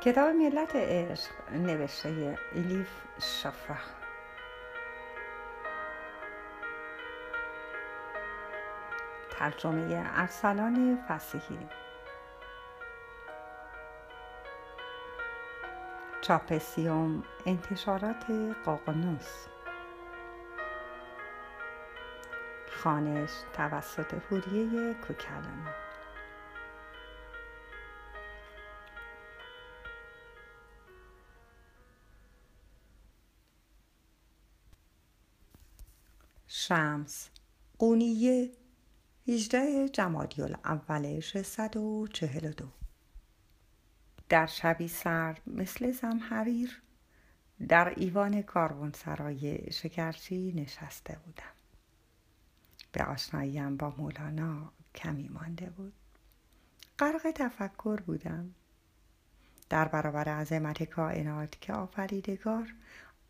کتاب ملت عشق نوشته الیف شفره ترجمه ارسلان فسیحی. چاپسیوم انتشارات قاقنوس. خانش توسط هوریه کوکلانی شمس. قونیه 18 جمادی الاول 642 در شبی سرد مثل زمحریر در ایوان سرای شکرچی نشسته بودم. به آشناییم با مولانا کمی مانده بود. غرق تفکر بودم. در برابر عظمت کائنات که آفریدگار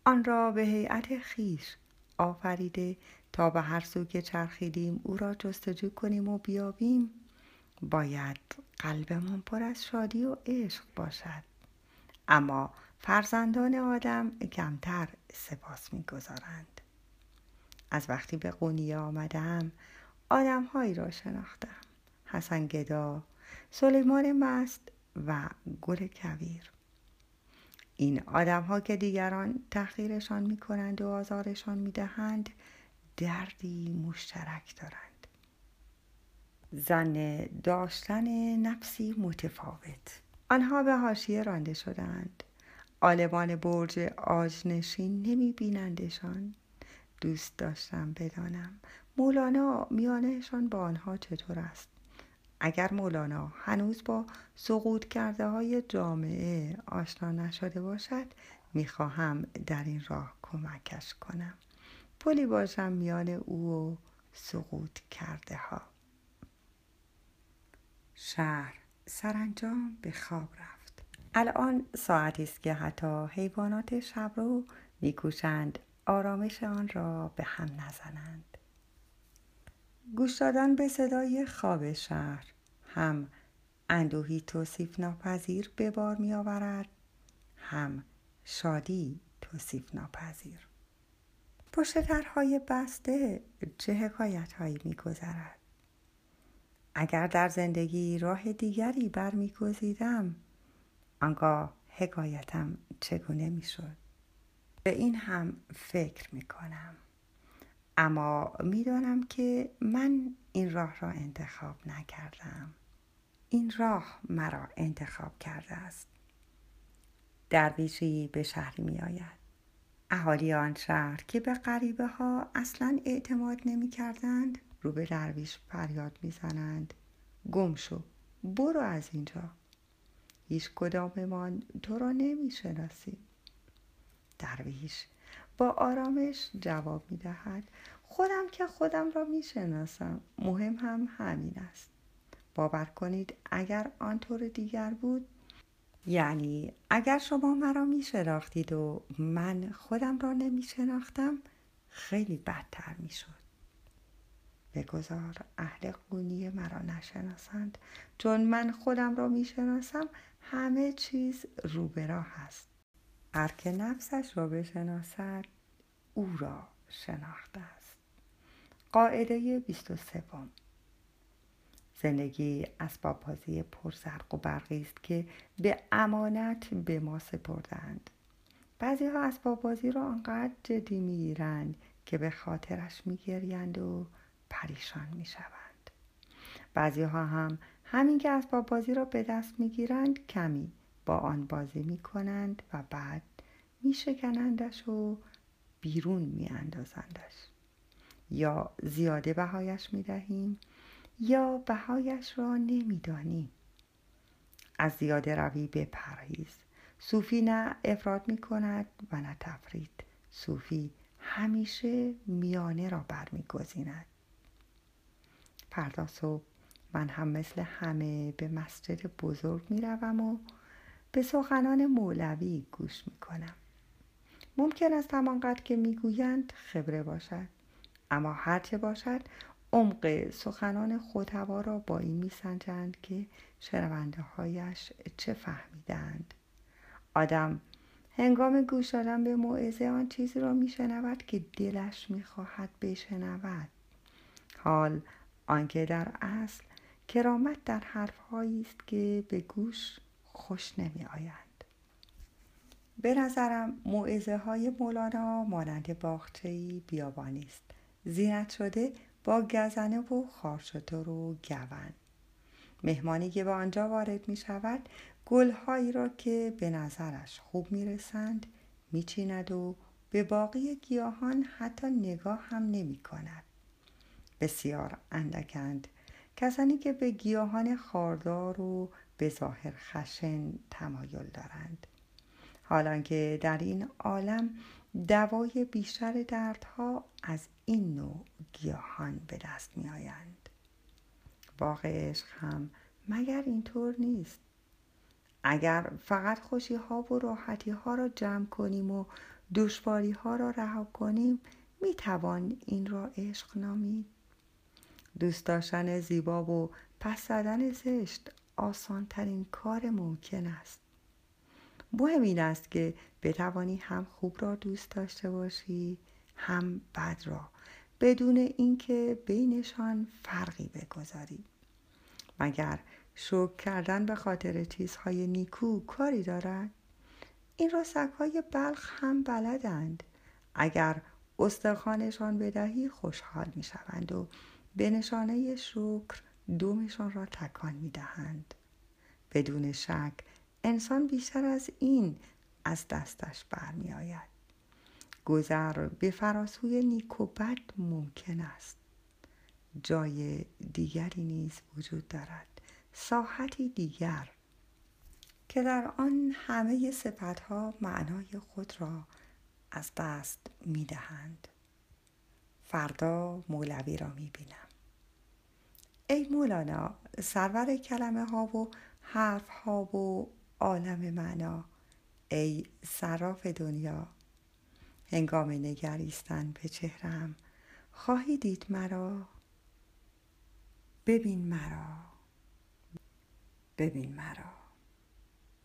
آن را به هیئت خیش آفریده تا به هر سو که چرخیدیم او را جستجو کنیم و بیابیم. باید قلبمان پر از شادی و عشق باشد. اما فرزندان آدم کمتر سپاس می‌گذارند. از وقتی به قونیه آمدم آدمهایی را شناختم. حسن گدا سلیمان مست و گل کویر. این آدم ها که دیگران تحقیرشان می کنند و آزارشان می دهند دردی مشترک دارند. زن داشتن نفسی متفاوت. آنها به حاشیه رانده شدند آلمان برج آجنشین نمی بینندشان دوست داشتم بدانم. مولانا میانهشان با آنها چطور است؟ اگر مولانا هنوز با سقوط کرده های جامعه آشنا نشده باشد می‌خواهم در این راه کمکش کنم. پلی باشم میان او و سقوط کرده ها شهر سرانجام به خواب رفت. الان ساعتی است که حتی حیوانات شب رو میکوشند. آرامش آن را به هم نزنند. گوش دادن به صدای خواب شهر. هم اندوهی توصیف ناپذیر به بار می آورد هم شادی توصیف ناپذیر پشت درهای بسته چه حکایت هایی می گذرد اگر در زندگی راه دیگری برمیگزیدم آنگاه حکایتم چگونه می‌شد؟ به این هم فکر می کنم اما می‌دانم که من این راه را انتخاب نکردم. این راه مرا انتخاب کرده است. درویشی به شهری می آید. اهالی آن شهر که به غریبه ها اصلا اعتماد نمی کردند رو به درویش فریاد می زنند. گم شو برو از اینجا. هیچ کداممان تو را نمی شناسیم درویش با آرامش جواب می دهد. خودم که خودم را می شناسم. مهم هم همین است. باور کنید اگر آنطور دیگر بود. یعنی اگر شما مرا می شناختید و من خودم را نمی شناختم خیلی بدتر می شد. بگذار اهل قونی مرا نشناسند. چون من خودم را می شناسم همه چیز رو به راه است هر که نفسش را بشناسد او را شناخته است. قاعده 23 زندگی اسباب بازی پرزرق و برقی است که به امانت به ما سپردند. بعضی ها اسباب بازی را آنقدر جدی می‌گیرند که به خاطرش میگریند و پریشان می‌شوند. بعضی ها هم همین که اسباب بازی را به دست می‌گیرند کمی با آن بازی می‌کنند و بعد میشکنندش و بیرون میاندازندش. یا زیاده بهایش می‌دهیم یا بهایش را نمی‌دانیم از زیاده روی بپرهیز. صوفی نه افراد می کند و نه تفرید. صوفی همیشه میانه را برمیگزیند. فردا صبح من هم مثل همه به مسجد بزرگ می روم و به سخنان مولوی گوش می کنم ممکن است همانقدر که می‌گویند خبره باشد. اما هرچه باشد عمق سخنان خودهوا را با این میسنجند که شنونده هایش چه فهمیدند. آدم هنگام گوش دادن به موعظه آن چیزی را میشنود که دلش می‌خواهد بشنود. حال آنکه در اصل کرامت در حرفهایی است که به گوش خوش نمی آیند. به نظرم موعظه های مولانا مانند باغچهای بیابانی است. زینت شده با گزنه و خارشتر و گون. مهمانی که به آنجا وارد می شود گلهایی را که به نظرش خوب می رسند می چیند و به باقی گیاهان حتی نگاه هم نمی کند. بسیار اندکند. کسانی که به گیاهان خاردار و به ظاهر خشن تمایل دارند. حالان که در این عالم دوای بیشتر دردها از این نوع گیاهان به دست می آیند. باغ عشق هم مگر اینطور نیست؟ اگر فقط خوشی ها و راحتی ها را جمع کنیم و دشواری ها را رها کنیم می توان این را عشق نامید. دوست داشتن زیبا و پس زدن زشت آسان ترین کار ممکن است. مهم این است که بتوانی هم خوب را دوست داشته باشی هم بد را بدون اینکه بینشان فرقی بگذاری. مگر شکر کردن به خاطر چیزهای نیکو کاری دارد؟ این را سگهای بلخ هم بلدند. اگر استخوانشان بدهی خوشحال می شوند و به نشانه شکر دومشان را تکان می دهند. بدون شک انسان بیشتر از این از دستش برمی آید. گذر به فراسوی نیک و بد ممکن است. جای دیگری نیز وجود دارد. ساحتی دیگر که در آن همه صفتها معنای خود را از دست می دهند. فردا مولوی را می بینم. ای مولانا سرور کلمه ها و حرف ها و عالم معنا ای صراف دنیا. هنگام نگریستن به چهرم خواهی دید مرا؟ ببین مرا. ببین مرا.